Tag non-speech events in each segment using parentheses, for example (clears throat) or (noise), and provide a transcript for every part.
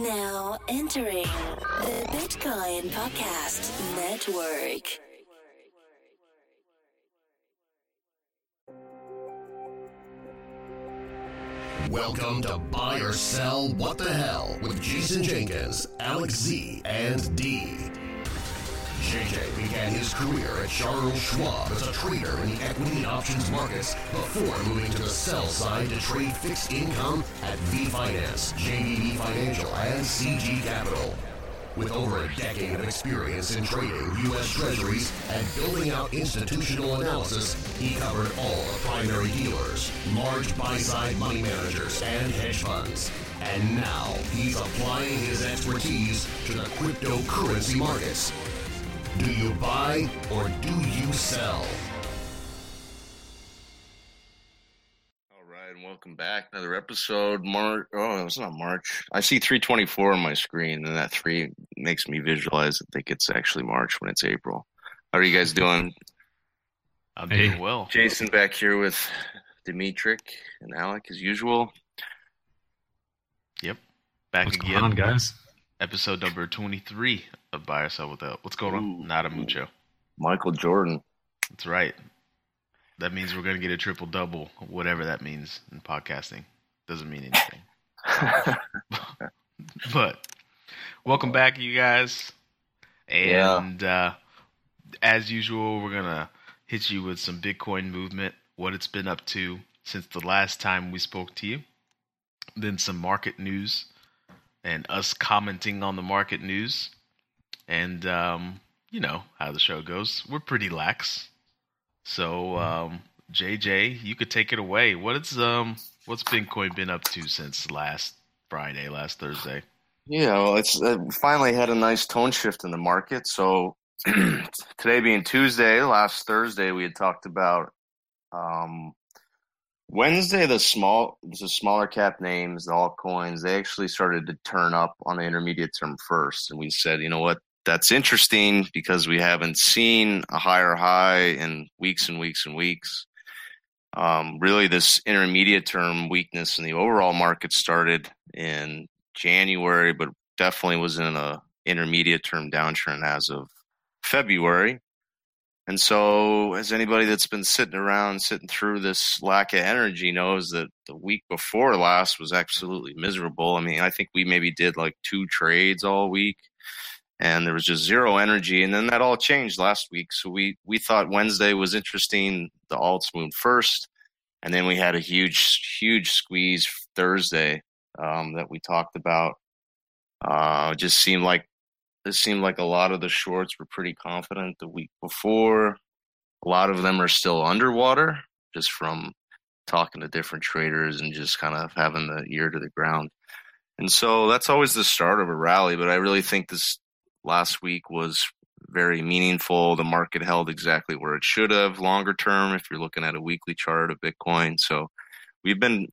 Now entering the Bitcoin Podcast Network. Welcome to Buy or Sell What the Hell with Jason Jenkins, Alec Z, and D. JJ began his career at Charles Schwab as a trader in the equity and options markets before moving to the sell side to trade fixed income at V Finance, JDB Financial, and CG Capital. With over a decade of experience in trading U.S. Treasuries and building out institutional analysis, he covered all the primary dealers, large buy-side money managers, and hedge funds. And now he's applying his expertise to the cryptocurrency markets. Do you buy or do you sell? All right, and welcome back. Another episode. March. Oh, it's not March. I see 324 on my screen, and that three makes me visualize. I think it's actually March when it's April. How are you guys doing? I'm Hey. doing well. Jason back here with Dimitrik and Alec as usual. Yep. Back What's again. going on, guys? Episode number 23 of Buy or Sell Without. What's going on? Ooh. Not a mucho. Michael Jordan. That's right. That means we're going to get a triple double, whatever that means in podcasting. Doesn't mean anything. (laughs) (laughs) but welcome back, you guys. Yeah. And uh, as usual, we're going to hit you with some Bitcoin movement, what it's been up to since the last time we spoke to you, then some market news, and us commenting on the market news. And, um, you know how the show goes. We're pretty lax. So, um, JJ, you could take it away. What is um, what's Bitcoin been up to since last Friday, last Thursday? Yeah, well, it's uh, finally had a nice tone shift in the market. So (clears throat) today being Tuesday, last Thursday we had talked about um, Wednesday the small the smaller cap names, the altcoins, they actually started to turn up on the intermediate term first, and we said, you know what, that's interesting because we haven't seen a higher high in weeks and weeks and weeks. Um, really, this intermediate term weakness in the overall market started in January, but definitely was in a intermediate term downtrend as of February. And so, as anybody that's been sitting around, sitting through this lack of energy knows that the week before last was absolutely miserable. I mean, I think we maybe did like two trades all week and there was just zero energy. And then that all changed last week. So we, we thought Wednesday was interesting. The alts moved first. And then we had a huge, huge squeeze Thursday um, that we talked about. Uh, just seemed like it seemed like a lot of the shorts were pretty confident the week before. A lot of them are still underwater, just from talking to different traders and just kind of having the ear to the ground. And so that's always the start of a rally. But I really think this last week was very meaningful. The market held exactly where it should have longer term if you're looking at a weekly chart of Bitcoin. So we've been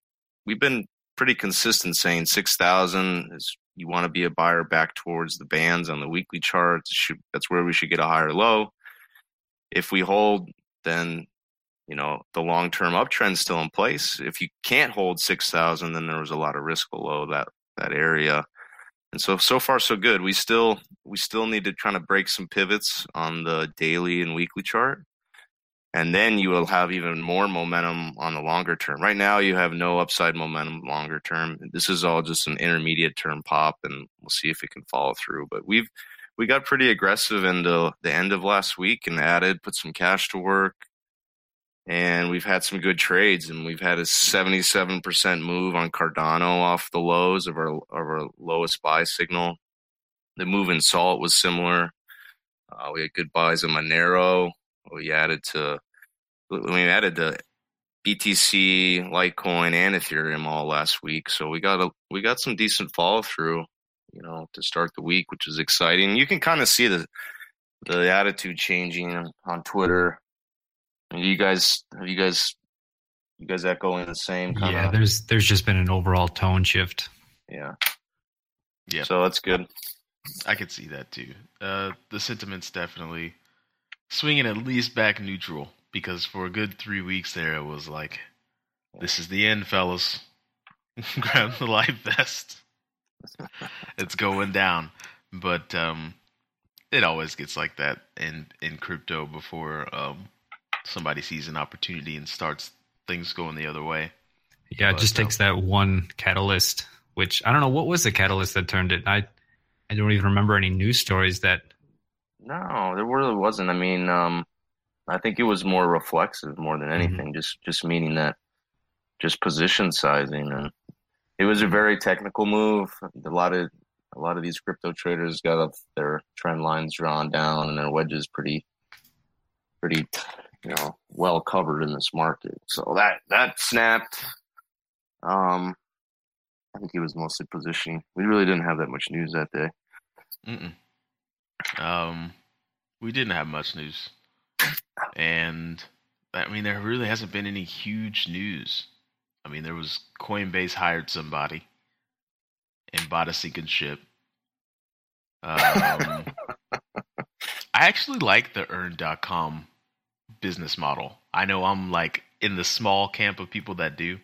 we've been pretty consistent saying 6000 is you want to be a buyer back towards the bands on the weekly charts. That's where we should get a higher low. If we hold, then you know the long-term uptrend's still in place. If you can't hold 6000, then there was a lot of risk below that that area. And so so far so good. We still we still need to try to break some pivots on the daily and weekly chart. And then you will have even more momentum on the longer term. Right now you have no upside momentum longer term. This is all just an intermediate term pop and we'll see if it can follow through. But we've we got pretty aggressive into the end of last week and added, put some cash to work. And we've had some good trades and we've had a 77% move on Cardano off the lows of our of our lowest buy signal. The move in salt was similar. Uh, we had good buys in Monero. We added to we added the BTC, Litecoin, and Ethereum all last week. So we got a we got some decent follow through, you know, to start the week, which is exciting. You can kind of see the the attitude changing on Twitter. And you guys, have you guys, you guys echoing the same? Kind Yeah, of, there's there's just been an overall tone shift. yeah. Yeah. So that's good. I could see that too. Uh, the sentiment's definitely swinging at least back neutral because for a good three weeks there, it was like, "This is the end, fellas. (laughs) Grab the life vest." it's going down. But um, it always gets like that in in crypto before um, somebody sees an opportunity and starts things going the other way. Yeah, it just um, takes that one catalyst, which I don't know what was the catalyst that turned it. I I don't even remember any news stories that. No, there really wasn't. I mean, um, I think it was more reflexive more than Mm-hmm. anything, just just meaning that just position sizing and it was a very technical move. A lot of a lot of these crypto traders got up their trend lines drawn down and their wedges pretty pretty you know well covered in this market. So that that snapped. Um, I think he was mostly positioning. We really didn't have that much news that day. Mm-mm. Um, we didn't have much news, and I mean, there really hasn't been any huge news. I mean, there was Coinbase hired somebody and bought a sinking ship. Um, (laughs) I actually like the Earn.com business model. I know I'm like in the small camp of people that do,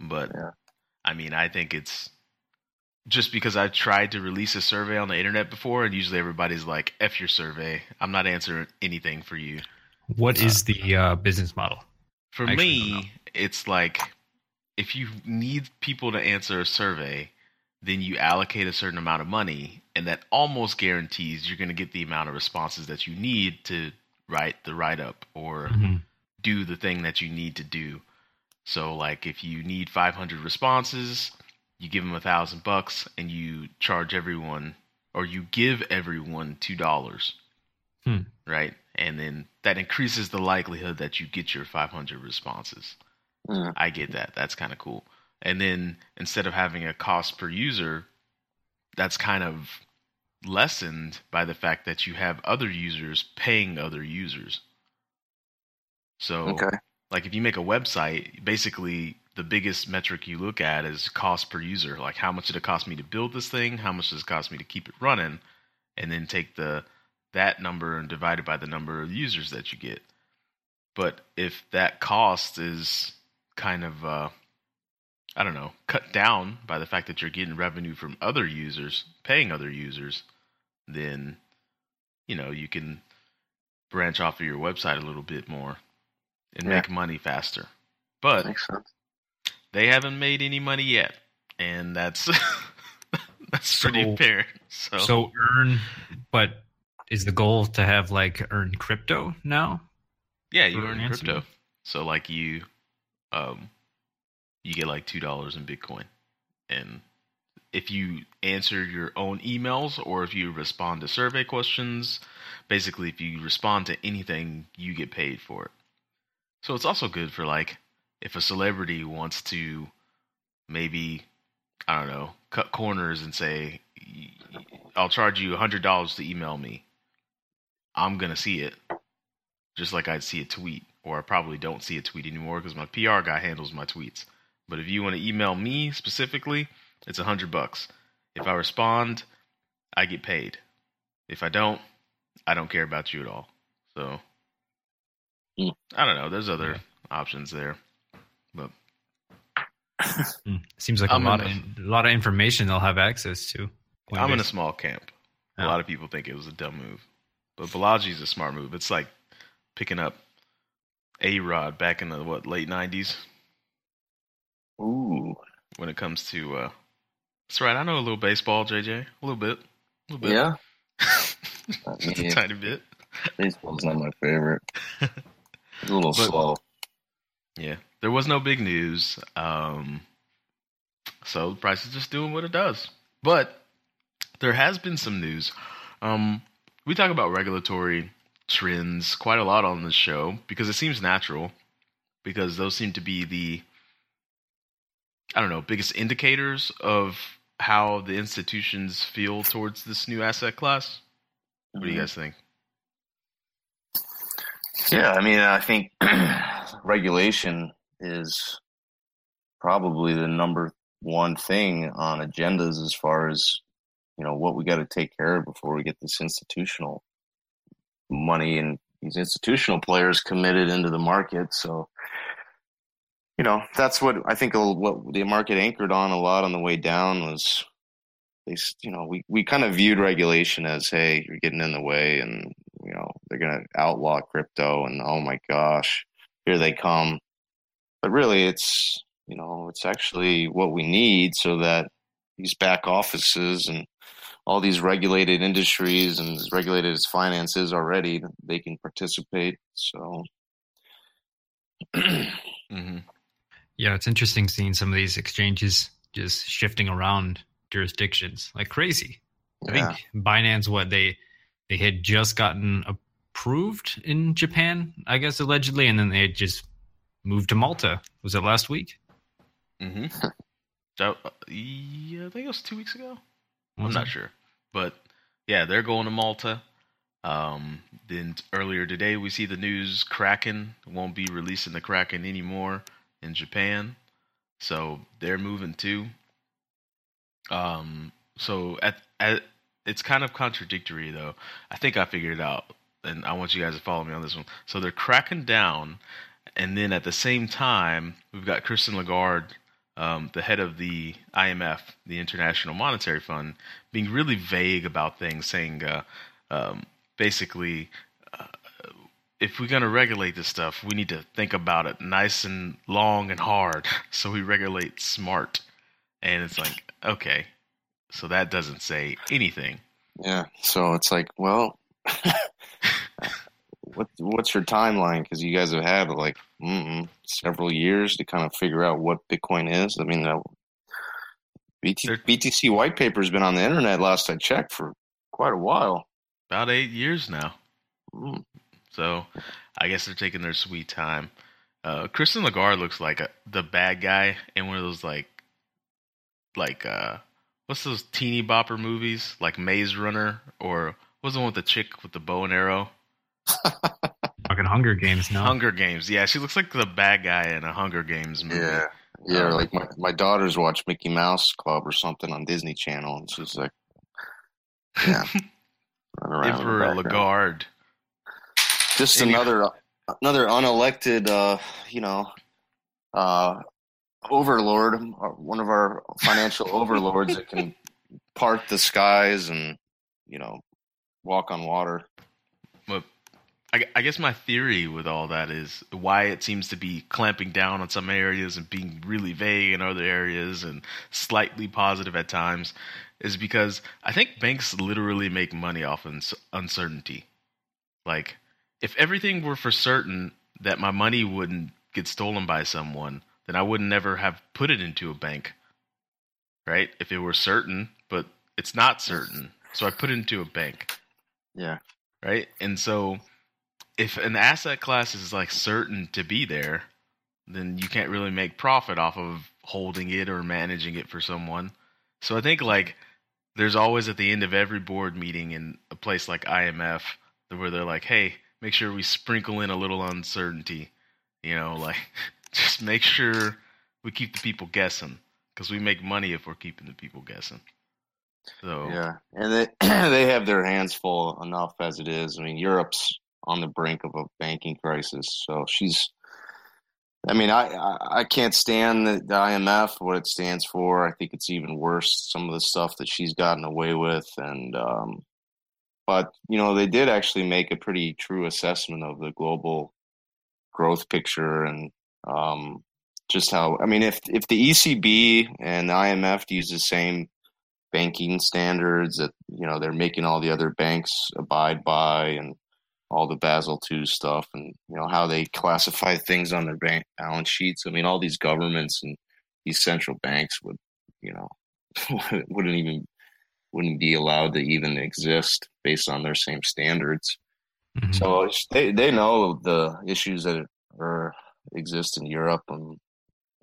but Yeah. I mean, I think it's just because I've tried to release a survey on the internet before, and usually everybody's like, "F your survey. I'm not answering anything for you." What is the uh, business model? For I actually don't know. me, it's like if you need people to answer a survey, then you allocate a certain amount of money, and that almost guarantees you're going to get the amount of responses that you need to write the write up or Mhm. do the thing that you need to do. So, like, if you need 500 responses, you give them a thousand bucks, and you charge everyone, or you give everyone two dollars, Hmm. right? And then that increases the likelihood that you get your 500 responses. Mm. I get that. That's kind of cool. And then instead of having a cost per user, that's kind of lessened by the fact that you have other users paying other users. So, Okay. like if you make a website, basically the biggest metric you look at is cost per user. Like how much did it cost me to build this thing? How much does it cost me to keep it running? And then take the that number and divide it by the number of users that you get. But if that cost is kind of uh I don't know, cut down by the fact that you're getting revenue from other users, paying other users, then you know, you can branch off of your website a little bit more and Yeah. make money faster. But Makes sense. They haven't made any money yet, and that's (laughs) that's pretty So- apparent. So, So earn, but is the goal to have like earn crypto now? yeah, you earn crypto. So like you, um, you get like two dollars in Bitcoin, and if you answer your own emails or if you respond to survey questions, basically if you respond to anything, you get paid for it. So it's also good for like if a celebrity wants to maybe I don't know cut corners and say I'll charge you a hundred dollars to email me. I'm gonna see it, just like I'd see a tweet, or I probably don't see a tweet anymore because my PR guy handles my tweets. But if you want to email me specifically, it's a hundred bucks. If I respond, I get paid. If I don't, I don't care about you at all. So Hmm. I don't know. There's other options there. Seems like I'm a lot in of a lot of information they'll have access to. I'm in a small camp. A Oh. lot of people think it was a dumb move, but Balaji's a smart move. It's like picking up A-Rod back in the what late '90s Ooh. when it comes to. uh That's right. I know a little baseball, JJ. A little bit. A little bit. Yeah. (laughs) Just a Yeah. tiny bit. Baseball's not my favorite. (laughs) It's a little But- slow. Yeah, there was no big news. Um, so the price is just doing what it does. But there has been some news. Um, we talk about regulatory trends quite a lot on this show because it seems natural. Because those seem to be the, I don't know, biggest indicators of how the institutions feel towards this new asset class. What do you guys think? Yeah, I mean, I think (clears throat) regulation is probably the number one thing on agendas as far as you know what we got to take care of before we get this institutional money and these institutional players committed into the market. So, you know, that's what I think what the market anchored on a lot on the way down was they, you know, we, we kind of viewed regulation as, hey, you're getting in the way, and you know, they're going to outlaw crypto, and oh my gosh, here they come. But really, it's you know, it's actually what we need so that these back offices and all these regulated industries and as regulated as finance is already, they can participate. So. (clears throat) mm-hmm. Yeah, it's interesting seeing some of these exchanges just shifting around jurisdictions like crazy. Yeah. I think Binance, what they they had just gotten approved in Japan, I guess allegedly, and then they had just moved to Malta. Was it last week? Mm-hmm. that, uh, yeah, I think it was two weeks ago. Was I'm not sure, but yeah, they're going to Malta. Um, then earlier today, we see the news Kraken won't be releasing the Kraken anymore in Japan, so they're moving too. Um, so at, at it's kind of contradictory though. I think I figured it out, and I want you guys to follow me on this one. So they're cracking down, and then at the same time, we've got Christine Lagarde, um, the head of the IMF, the International Monetary Fund, being really vague about things, saying uh, um, basically. Uh, if we're going to regulate this stuff, we need to think about it nice and long and hard. (laughs) So we regulate smart. And it's like, okay, so that doesn't say anything. Yeah. So it's like, well, (laughs) what what's your timeline? Because you guys have had like several years to kind of figure out what Bitcoin is. I mean, uh, BT, BTC white paper has been on the internet. Last I checked, for quite a while. About eight years now. Mm. So, I guess they're taking their sweet time. Uh, Christine Lagarde looks like a, the bad guy in one of those like like uh what's those teeny bopper movies like Maze Runner or what's the one with the chick with the bow and arrow? Fucking Hunger Games, no. Hunger Games, yeah. She looks like the bad guy in a Hunger Games movie. Yeah, yeah. Um, like my my daughters watch Mickey Mouse Club or something on Disney Channel, and she's like, yeah, (laughs) Emperor Lagarde. Just another another unelected, uh, you know, uh, overlord, uh, one of our financial (laughs) overlords that can part the skies and you know walk on water. I, guess my theory with all that is why it seems to be clamping down on some areas and being really vague in other areas and slightly positive at times is because I think banks literally make money off uncertainty. Like, if everything were for certain that my money wouldn't get stolen by someone, then I would never have put it into a bank. Right? If it were certain, but it's not certain. So I put it into a bank. Yeah. Right? And so if an asset class is like certain to be there, then you can't really make profit off of holding it or managing it for someone. So I think like there's always at the end of every board meeting in a place like IMF where they're like, "Hey, make sure we sprinkle in a little uncertainty." You know, (laughs) like just make sure we keep the people guessing because we make money if we're keeping the people guessing. So yeah, and they (clears throat) they have their hands full enough as it is. I mean, Europe's on the brink of a banking crisis, so she's. I mean, I, I, can't stand the, the IMF what it stands for. I think it's even worse some of the stuff that she's gotten away with, and um, but you know they did actually make a pretty true assessment of the global growth picture and um, just how I mean, if if the ECB and the IMF use the same banking standards that you know they're making all the other banks abide by, and all the Basel II stuff, and you know how they classify things on their bank balance sheets. I mean, all these governments and these central banks would, you know, (laughs) wouldn't even wouldn't be allowed to even exist based on their same standards. Mm-hmm. So they they know the issues that are exist in Europe, and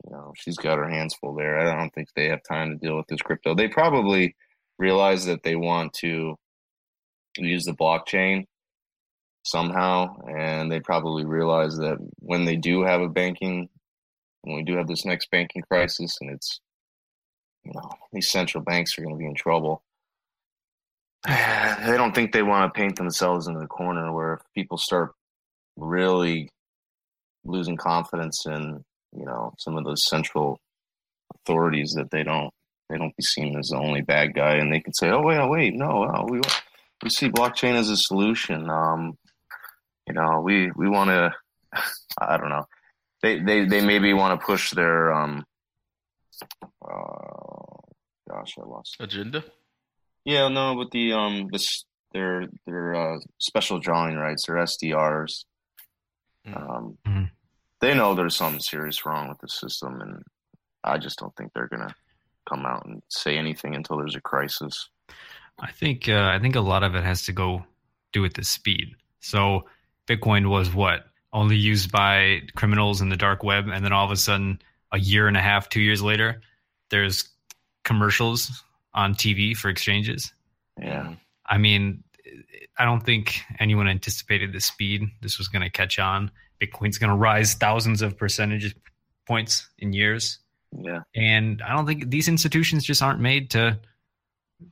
you know she's got her hands full there. I don't think they have time to deal with this crypto. They probably realize that they want to use the blockchain somehow, and they probably realize that when they do have a banking, when we do have this next banking crisis, and it's you know these central banks are going to be in trouble. (sighs) They don't think they want to paint themselves into the corner where if people start really losing confidence in you know some of those central authorities that they don't they don't be seen as the only bad guy, and they can say, "Oh wait, wait, no, oh, we we see blockchain as a solution." Um, you know, we we want to. I don't know. They they they maybe want to push their um. Uh, gosh, I lost agenda. Yeah, no, but the um this their their uh, special drawing rights, their SDRs. Mm. Um, Mhm. They know there's something serious wrong with the system, and I just don't think they're gonna come out and say anything until there's a crisis. I think uh, I think a lot of it has to go do with the speed. So Bitcoin was what only used by criminals in the dark web, and then all of a sudden, a year and a half, two years later, there's commercials on TV for exchanges. Yeah, I mean, I don't think anyone anticipated the speed this was going to catch on. Bitcoin's going to rise thousands of percentage points in years, yeah, and I don't think these institutions just aren't made to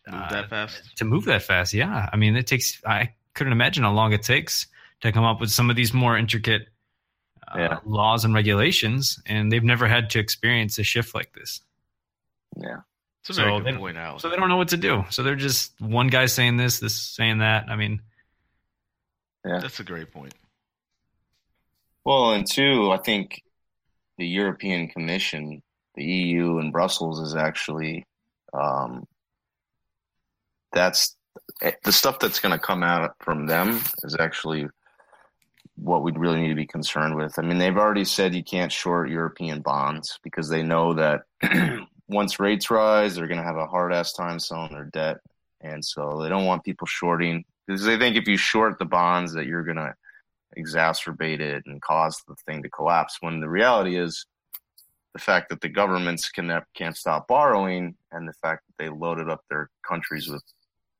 Move uh, that fast. to move that fast. Yeah, I mean, it takes. I couldn't imagine how long it takes to come up with some of these more intricate uh, Yeah. laws and regulations, and they've never had to experience a shift like this. yeah. It's a So very they good don't- point, Alex. So they don't know what to do. So they're just one guy saying this, this saying that. I mean, yeah, That's a great point. Well, and two, I think the European Commission, the EU and Brussels is actually um, that's eh, the stuff that's going to come out from them is actually what we'd really need to be concerned with. I mean, they've already said you can't short European bonds because they know that (clears throat) once rates rise, they're going to have a hard ass time selling their debt, and so they don't want people shorting because they think if you short the bonds that you're going to exacerbate it and cause the thing to collapse. When the reality is the fact that the governments can can't stop borrowing, and the fact that they loaded up their countries with,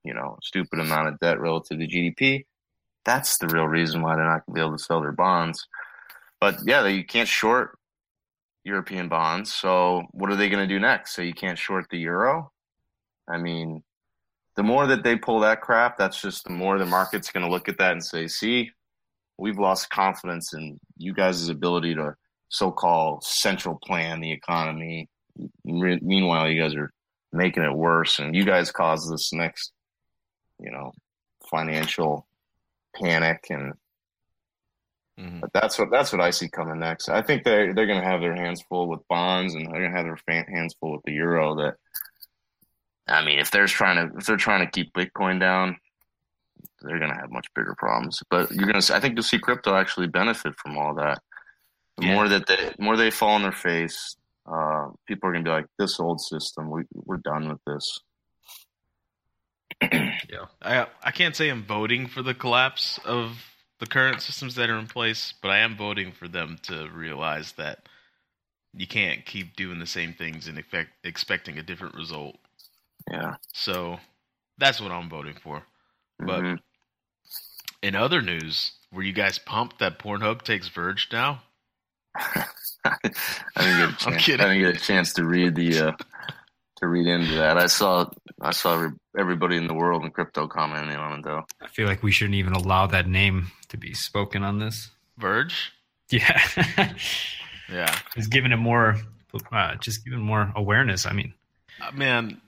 you know, stupid amount of debt relative to GDP. That's the real reason why they're not going to be able to sell their bonds. But yeah, you can't short European bonds. So what are they going to do next? So you can't short the euro. I mean, the more that they pull that crap, that's just the more the market's going to look at that and say, "See, we've lost confidence in you guys' ability to so-called central plan the economy. Re- meanwhile, you guys are making it worse, and you guys caused this next, you know, financial panic, and Mhm. but that's what that's what I see coming next. I think they they're going to have their hands full with bonds, and they're going to have their fan, hands full with the euro. That I mean, if they're trying to if they're trying to keep Bitcoin down, they're going to have much bigger problems. But you're going to, I think you'll see crypto actually benefit from all that. The Yeah. more that they, the more they fall on their face, uh, people are going to be like, "This old system, we we're done with this." (clears throat) I I can't say I'm voting for the collapse of the current systems that are in place, but I am voting for them to realize that you can't keep doing the same things and expect, expecting a different result. Yeah. So that's what I'm voting for. But Mhm. in other news, were you guys pumped that Pornhub takes Verge now? (laughs) I didn't get a (laughs) chance. I didn't get a chance to read the uh, to read into that. I saw I saw everybody in the world in crypto commenting on it though. I feel like we shouldn't even allow that name to be spoken on this. Verge? Yeah, (laughs) Yeah. just giving it more, uh, just giving more awareness. I mean, Uh, man,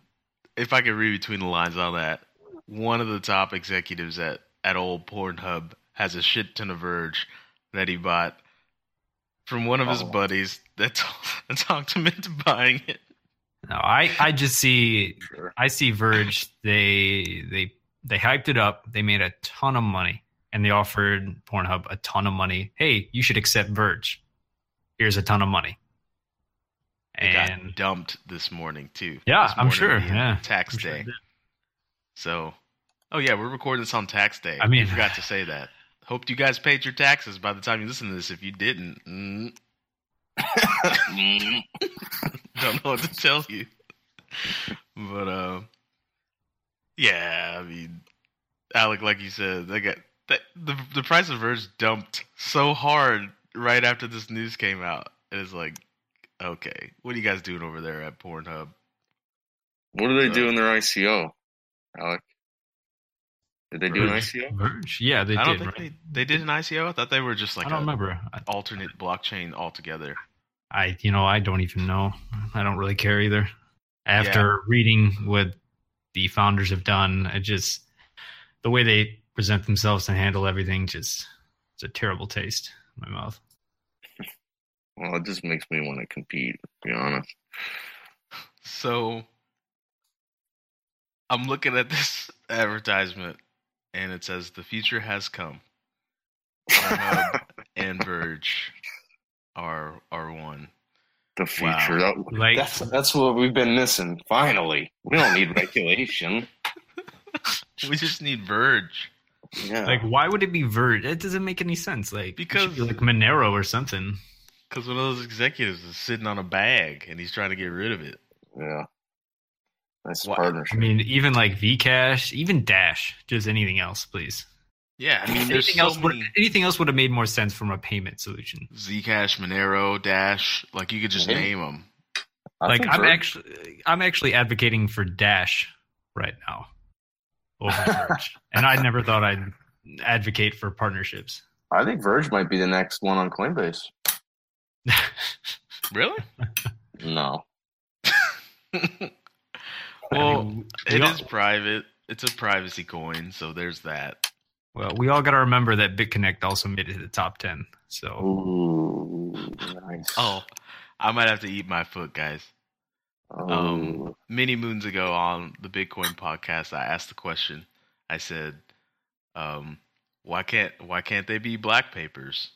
if I could read between the lines on that, one of the top executives at, at old Pornhub has a shit ton of Verge that he bought from one of his Oh. buddies that, t- (laughs) that talked him into buying it. No, I, I just see, Sure. I see Verge. They, they, they hyped it up. They made a ton of money, and they offered Pornhub a ton of money. Hey, you should accept Verge. Here's a ton of money. It And got dumped this morning too. Yeah, This I'm sure, yeah, tax I'm day. So, oh yeah, we're recording this on tax day. I mean- we forgot to say that. Hope you guys paid your taxes by the time you listen to this. If you didn't, Mm. (laughs) don't know what to tell you. But uh, yeah, I mean, Alec, like you said, they got that, the the price of Verge dumped so hard right after this news came out. It is like, okay, what are you guys doing over there at Pornhub? What do they do in their ICO, Alec? Did they do an ICO? Verge, yeah, they I don't did. think right? they, they did an ICO. I thought they were just like I don't a remember. I, alternate blockchain altogether. I, you know, I don't even know. I don't really care either. After reading what the founders have done, it just the way they present themselves and handle everything just it's a terrible taste in my mouth. Well, it just makes me want to compete, to be honest. So I'm looking at this (laughs) advertisement and it says the future has come. (laughs) And Verge are are one. The future. Wow. That- Like that's that's what we've been missing. Finally, we don't need regulation. (laughs) We just need Verge. Yeah, like why would it be Verge? It doesn't make any sense. Like it Because- be like Monero or something. Because one of those executives is sitting on a bag and he's trying to get rid of it. yeah. Nice Wha- I mean, even like Vcash, even Dash, just anything else, please. Yeah, I mean, there's anything so else would anything else would have made more sense from a payment solution. Zcash, Monero, Dash. Like you could just Yeah. name them. I like I'm Verge- actually I'm actually advocating for Dash right now over Verge, (laughs) and I never thought I'd advocate for partnerships. I think Verge might be the next one on Coinbase. (laughs) Really? No, (laughs) well, I mean, it we all- is private. It's a privacy coin, so there's that. Well, we all got to remember that BitConnect also made it to the top ten. So Ooh, nice. Oh, I might have to eat my foot, guys. Oh. Um, many moons ago on the Bitcoin podcast, I asked the question. I said, um, "Why can't why can't they be black papers?"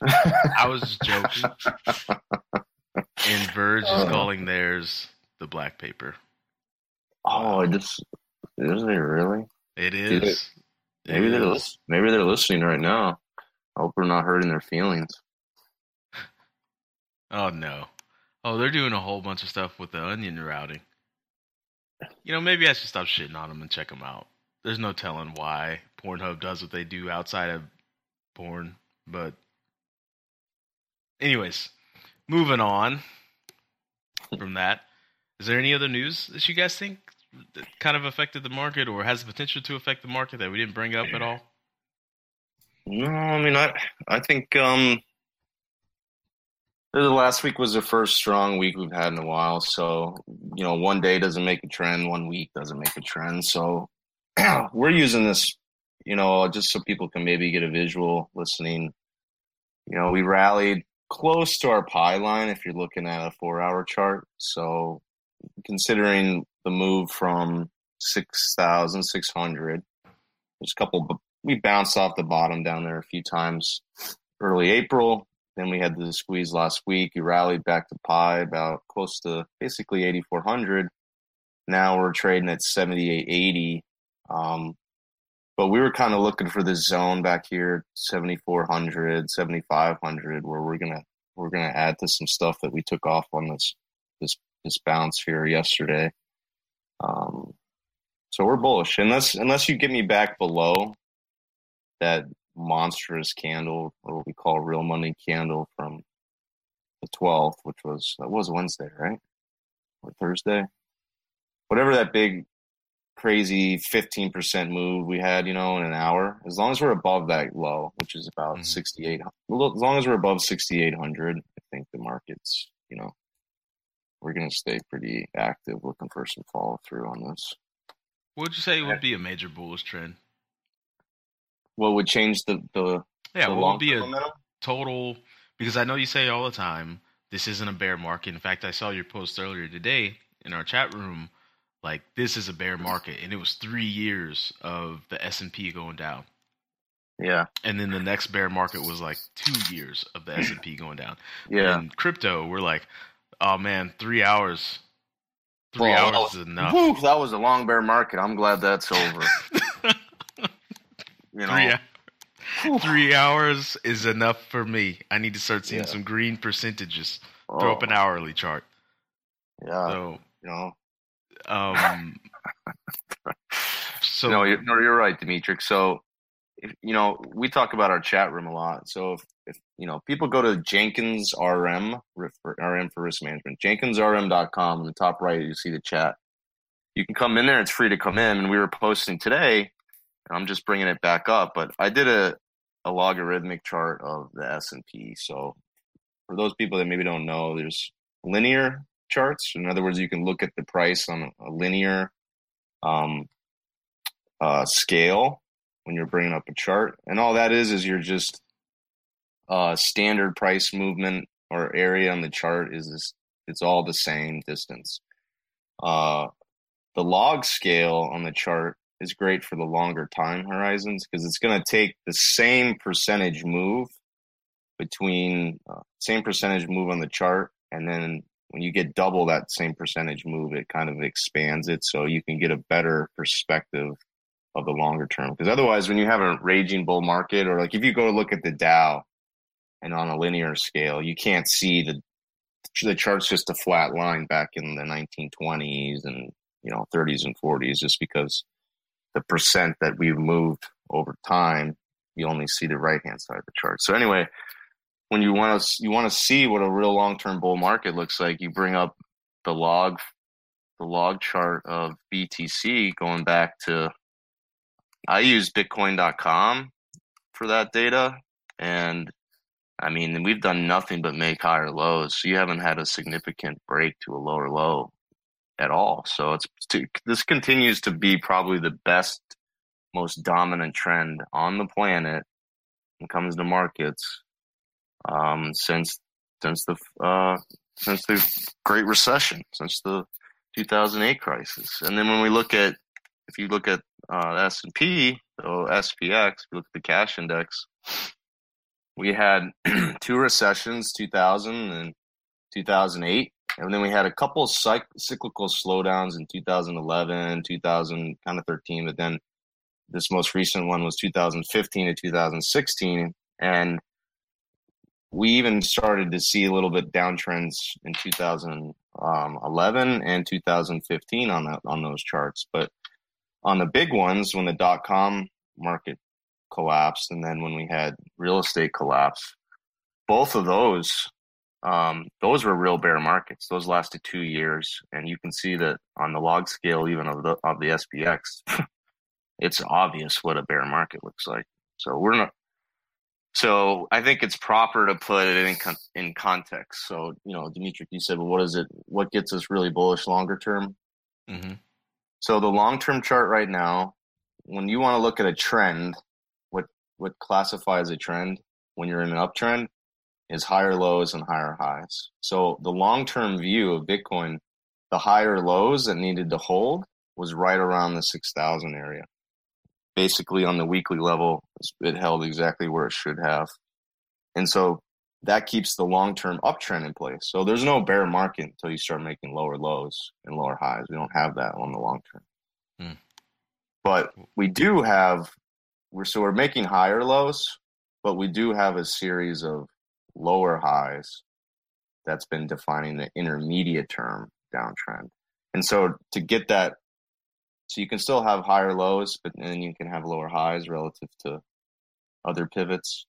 I was just joking. (laughs) And Verge is Uh. calling theirs the black paper. oh, it just isn't it really? It Dude, is. Maybe they're is. lis- maybe they're listening right now. I hope we're not hurting their feelings. (laughs) Oh no. Oh, they're doing a whole bunch of stuff with the onion routing. You know, maybe I should stop shitting on them and check them out. There's no telling why Pornhub does what they do outside of porn, but anyways, moving on from that. Is there any other news that you guys think kind of affected the market or has the potential to affect the market that we didn't bring up at all? No, I mean I I think um the last week was the first strong week we've had in a while. So you know, one day doesn't make a trend, one week doesn't make a trend. So (clears throat) we're using this, you know, just so people can maybe get a visual listening. You know, we rallied close to our pie line if you're looking at a four hour chart. So considering the move from six thousand six hundred, there's a couple we bounced off the bottom down there a few times early April. Then we had the squeeze last week. We rallied back to pi about close to basically 8,400. Now we're trading at 7,880. Um, but we were kind of looking for this zone back here, 7,400, 7,500, where we're gonna we're gonna add to some stuff that we took off on this this this bounce here yesterday. Um, so we're bullish unless unless you get me back below that monstrous candle, or what we call real money candle from the 12th, which was that was Wednesday, right? Or Thursday, whatever that big crazy 15% move we had, you know, in an hour. As long as we're above that low, which is about Mhm. 68, as long as we're above 6,800, I think the market's, you know, we're going to stay pretty active looking for some follow through on this. What would you say would be a major bullish trend? What would change the, the, Yeah, the what would be a momentum? total because I know you say all the time this isn't a bear market. In fact, I saw your post earlier today in our chat room like this is a bear market and it was 3 years of the S&P going down. Yeah. And then the next bear market was like 2 years of the S&P going down. Yeah. In crypto, we're like, "Oh man, 3 hours 3 Well, hours is enough." Whew, that was a long bear market. I'm glad that's over. (laughs) You know, Three, three hours is enough for me. I need to start seeing Yeah. some green percentages. Throw up oh, an hourly chart. Yeah, So, you know, um, (laughs) so no, you're, no, you're right, Dimitri. So, if, you know, we talk about our chat room a lot. So, if, if you know, people go to Jenkins RM, for, RM for risk management, JenkinsRM.com. In the top right, you see the chat. You can come in there. It's free to come in. And we were posting today. I'm just bringing it back up, but I did a a logarithmic chart of the S and P. So, for those people that maybe don't know, there's linear charts. In other words, you can look at the price on a linear um, uh, scale when you're bringing up a chart, and all that is is you're just uh, standard price movement or area on the chart is this, it's all the same distance. Uh, the log scale on the chart is great for the longer time horizons because it's going to take the same percentage move between uh, same percentage move on the chart and then when you get double that same percentage move it kind of expands it so you can get a better perspective of the longer term because otherwise when you have a raging bull market or like if you go look at the dow and on a linear scale you can't see the the chart's just a flat line back in the 1920s and you know 30s and 40s just because the percent that we've moved over time you only see the right hand side of the chart. So anyway when you want to you want to see what a real long term bull market looks like you bring up the log the log chart of BTC going back to I use bitcoin.com for that data and I mean, we've done nothing but make higher lows. So you haven't had a significant break to a lower low at all. So it's this continues to be probably the best, most dominant trend on the planet when it comes to markets um, since since the uh, since the Great Recession, since the 2008 crisis. And then when we look at if you look at uh, S and P, or SPX, if you look at the cash index we had (clears throat) two recessions, 2000 and 2008. And then we had a couple cyclical slowdowns in 2011, 2000, kind of 13. But then this most recent one was 2015 to 2016. And we even started to see a little bit downtrends in 2011 um, and 2015 on that on those charts. But on the big ones, when the dot com market collapsed and then when we had real estate collapse both of those um, those were real bear markets. Those lasted two years and you can see that on the log scale even of the of the spx (laughs) it's obvious what a bear market looks like. So we're not so i think it's proper to put it in in context. So you know dimitri you said well what is it what gets us really bullish longer term? Mm-hmm. so the long term chart right now when you want to look at a trend what classifies a trend when you're in an uptrend is higher lows and higher highs. So the long term view of Bitcoin, the higher lows that needed to hold was right around the 6,000 area. Basically, on the weekly level, it held exactly where it should have. And so that keeps the long term uptrend in place. So there's no bear market until you start making lower lows and lower highs. We don't have that on the long term. Hmm. But we do have we're so we're making higher lows, but we do have a series of lower highs that's been defining the intermediate term downtrend. And so to get that, so you can still have higher lows, but then you can have lower highs relative to other pivots.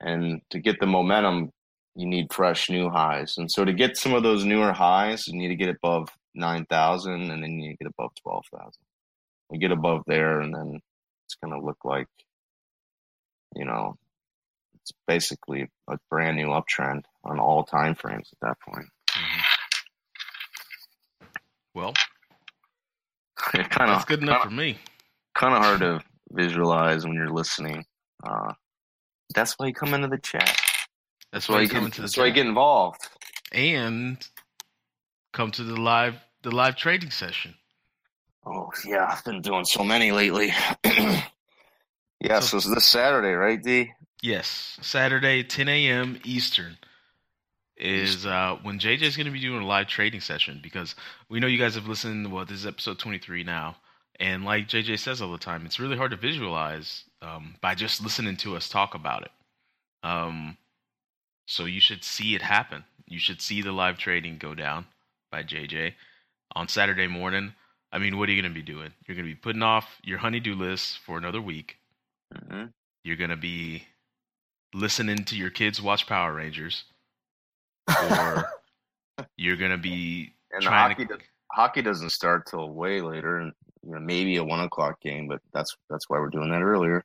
And to get the momentum, you need fresh new highs. And so to get some of those newer highs, you need to get above 9,000 and then you get above 12,000. You get above there and then it's going to look like, you know, it's basically a brand new uptrend on all time frames at that point. Mm-hmm. Well, (laughs) kind of good enough kinda, for me. Kind of hard to visualize when you're listening. Uh, that's why you come into the chat. That's, that's why you come get. That's chat. why you get involved and come to the live the live trading session. Oh yeah, I've been doing so many lately. (clears throat) yeah, so, so this Saturday, right, D? Yes, Saturday, 10 a.m. Eastern is uh, when JJ is going to be doing a live trading session because we know you guys have listened. Well, this is episode 23 now, and like JJ says all the time, it's really hard to visualize um, by just listening to us talk about it. Um, so you should see it happen. You should see the live trading go down by JJ on Saturday morning. I mean, what are you going to be doing? You're going to be putting off your honeydew list for another week. Mm-hmm. You're going to be listening to your kids watch Power Rangers, or (laughs) you're going to be and trying hockey, to... hockey doesn't start till way later, and you know, maybe a one o'clock game, but that's that's why we're doing that earlier.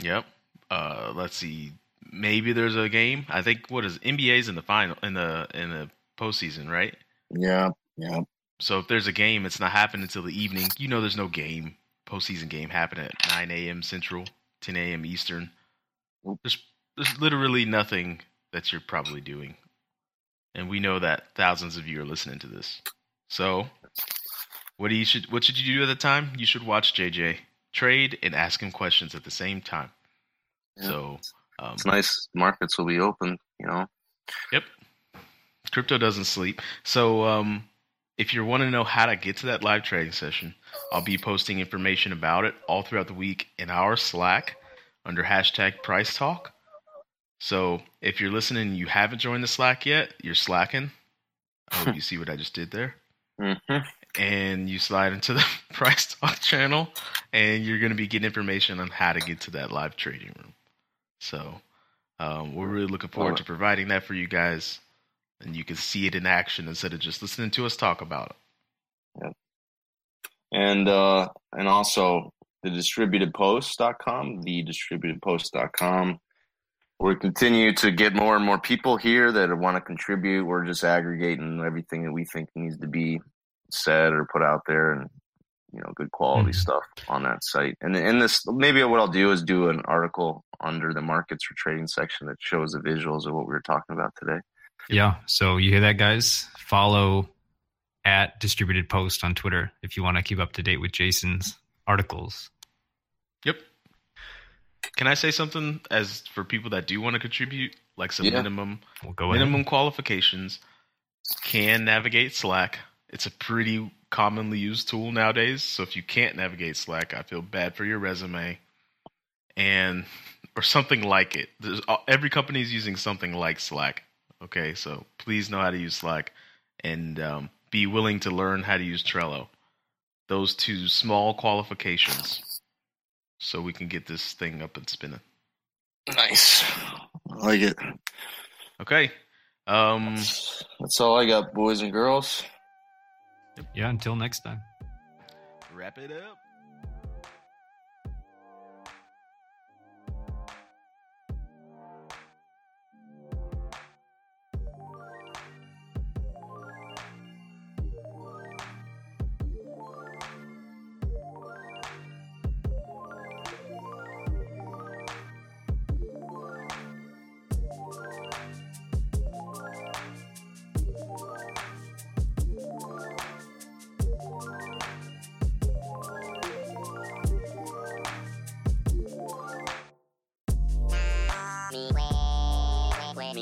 Yep. Uh, let's see. Maybe there's a game. I think what is NBA's in the final in the in the postseason, right? Yeah, Yeah. So if there's a game, it's not happening until the evening. You know, there's no game, postseason game happening at 9 a.m. Central, 10 a.m. Eastern. There's there's literally nothing that you're probably doing, and we know that thousands of you are listening to this. So, what do you should what should you do at the time? You should watch JJ trade and ask him questions at the same time. Yeah. So um, It's nice. Markets will be open. You know. Yep. Crypto doesn't sleep. So, um, if you want to know how to get to that live trading session, I'll be posting information about it all throughout the week in our Slack under hashtag price talk. So, if you're listening and you haven't joined the Slack yet, you're slacking. I hope (laughs) you see what I just did there. hmm And you slide into the (laughs) price talk channel, and you're going to be getting information on how to get to that live trading room. So, um, we're really looking forward to providing that for you guys, and you can see it in action instead of just listening to us talk about it. Yeah. And uh, and also the distributedpost.com, the distributedpost.com. We continue to get more and more people here that want to contribute. We're just aggregating everything that we think needs to be said or put out there, and you know, good quality Mhm. stuff on that site. And in this, maybe what I'll do is do an article under the markets for trading section that shows the visuals of what we were talking about today. Yeah. So you hear that, guys? Follow at Distributed Post on Twitter if you want to keep up to date with Jason's articles. Yep. Can I say something as for people that do want to contribute, like some Yeah. minimum We'll go minimum ahead. qualifications? Can navigate Slack. It's a pretty commonly used tool nowadays. So if you can't navigate Slack, I feel bad for your resume, and or something like it. There's uh, every company is using something like Slack. Okay, so please know how to use Slack, and um, be willing to learn how to use Trello. Those two small qualifications, so we can get this thing up and spinning. Nice, I like it. Okay. Um, That's all I got, boys and girls. Yeah. Until next time. wrap it up.